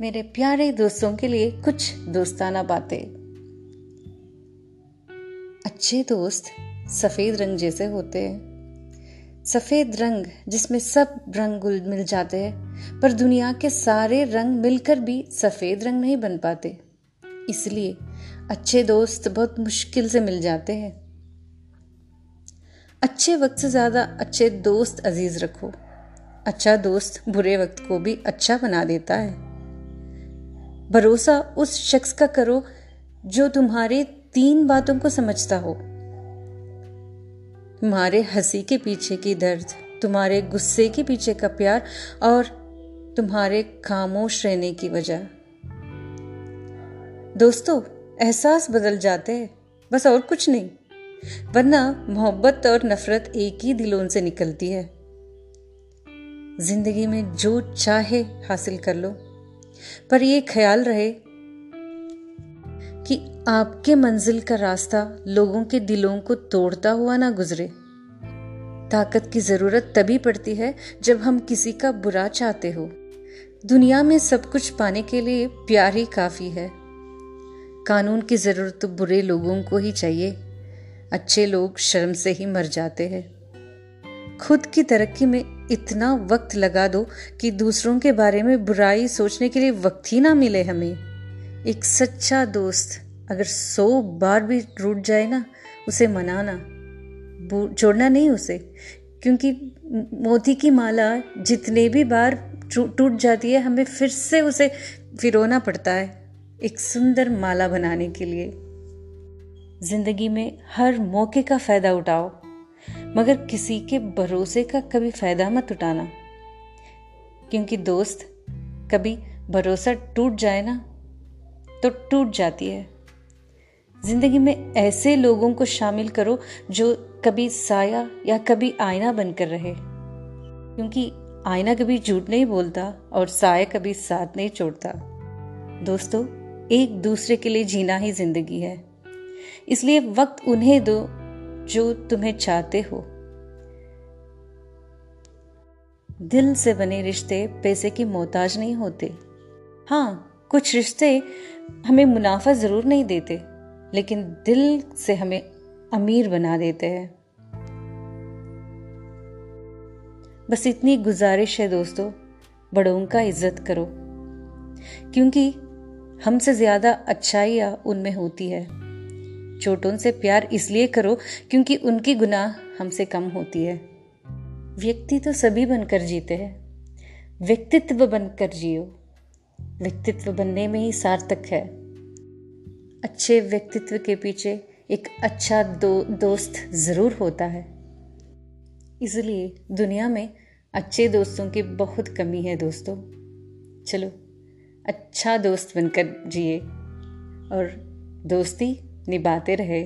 मेरे प्यारे दोस्तों के लिए कुछ दोस्ताना बातें। अच्छे दोस्त सफ़ेद रंग जैसे होते हैं। सफ़ेद रंग जिसमें सब रंग गुल मिल जाते हैं, पर दुनिया के सारे रंग मिलकर भी सफ़ेद रंग नहीं बन पाते। इसलिए अच्छे दोस्त बहुत मुश्किल से मिल जाते हैं। अच्छे वक्त से ज़्यादा अच्छे दोस्त अज़ीज़ रखो। अच्छा दोस्त बुरे वक्त को भी अच्छा बना देता है। भरोसा उस शख्स का करो जो तुम्हारे तीन बातों को समझता हो। तुम्हारे हँसी के पीछे की दर्द, तुम्हारे गुस्से के पीछे का प्यार और तुम्हारे खामोश रहने की वजह। दोस्तों, एहसास बदल जाते हैं, बस और कुछ नहीं, वरना मोहब्बत और नफरत एक ही दिलों से निकलती है। ज़िंदगी में जो चाहे हासिल कर लो। पर यह ख्याल रहे कि आपके मंजिल का रास्ता लोगों के दिलों को तोड़ता हुआ ना गुजरे। ताकत की ज़रूरत तभी पड़ती है जब हम किसी का बुरा चाहते हो। दुनिया में सब कुछ पाने के लिए प्यार ही काफ़ी है। कानून की ज़रूरत तो बुरे लोगों को ही चाहिए। अच्छे लोग शर्म से ही मर जाते हैं। खुद की तरक्की में इतना वक्त लगा दो कि दूसरों के बारे में बुराई सोचने के लिए वक्त ही ना मिले हमें। एक सच्चा दोस्त अगर सौ बार भी टूट जाए ना, उसे मनाना छोड़ना नहीं उसे, क्योंकि मोती की माला जितने भी बार टूट जाती है, हमें फिर से उसे फिरोना पड़ता है, एक सुंदर माला बनाने के लिए। ज़िंदगी में हर मौके का फ़ायदा उठाओ। मगर किसी के भरोसे का कभी फ़ायदा मत उठाना। क्योंकि दोस्त कभी भरोसा टूट जाए ना तो टूट जाती है। ज़िंदगी में ऐसे लोगों को शामिल करो जो कभी साया या कभी आईना बनकर रहे। क्योंकि आईना कभी झूठ नहीं बोलता और साया कभी साथ नहीं छोड़ता। दोस्तों, एक दूसरे के लिए जीना ही ज़िंदगी है। इसलिए वक्त उन्हें दो जो तुम्हें चाहते हो। दिल से बने रिश्ते पैसे की मोहताज नहीं होते। हाँ कुछ रिश्ते हमें मुनाफा ज़रूर नहीं देते, लेकिन दिल से हमें अमीर बना देते हैं। बस इतनी गुजारिश है दोस्तों, बड़ों का इज़्ज़त करो, क्योंकि हमसे ज़्यादा अच्छाइयाँ उनमें होती है। छोटों से प्यार इसलिए करो क्योंकि उनकी गुनाह हमसे कम होती है। व्यक्ति तो सभी बनकर जीते हैं। व्यक्तित्व बनकर जियो। व्यक्तित्व बनने में ही सार्थक है। अच्छे व्यक्तित्व के पीछे एक अच्छा दो, दोस्त ज़रूर होता है। इसलिए दुनिया में अच्छे दोस्तों की बहुत कमी है दोस्तों। चलो अच्छा दोस्त बनकर जिए। और दोस्ती निभाते रहे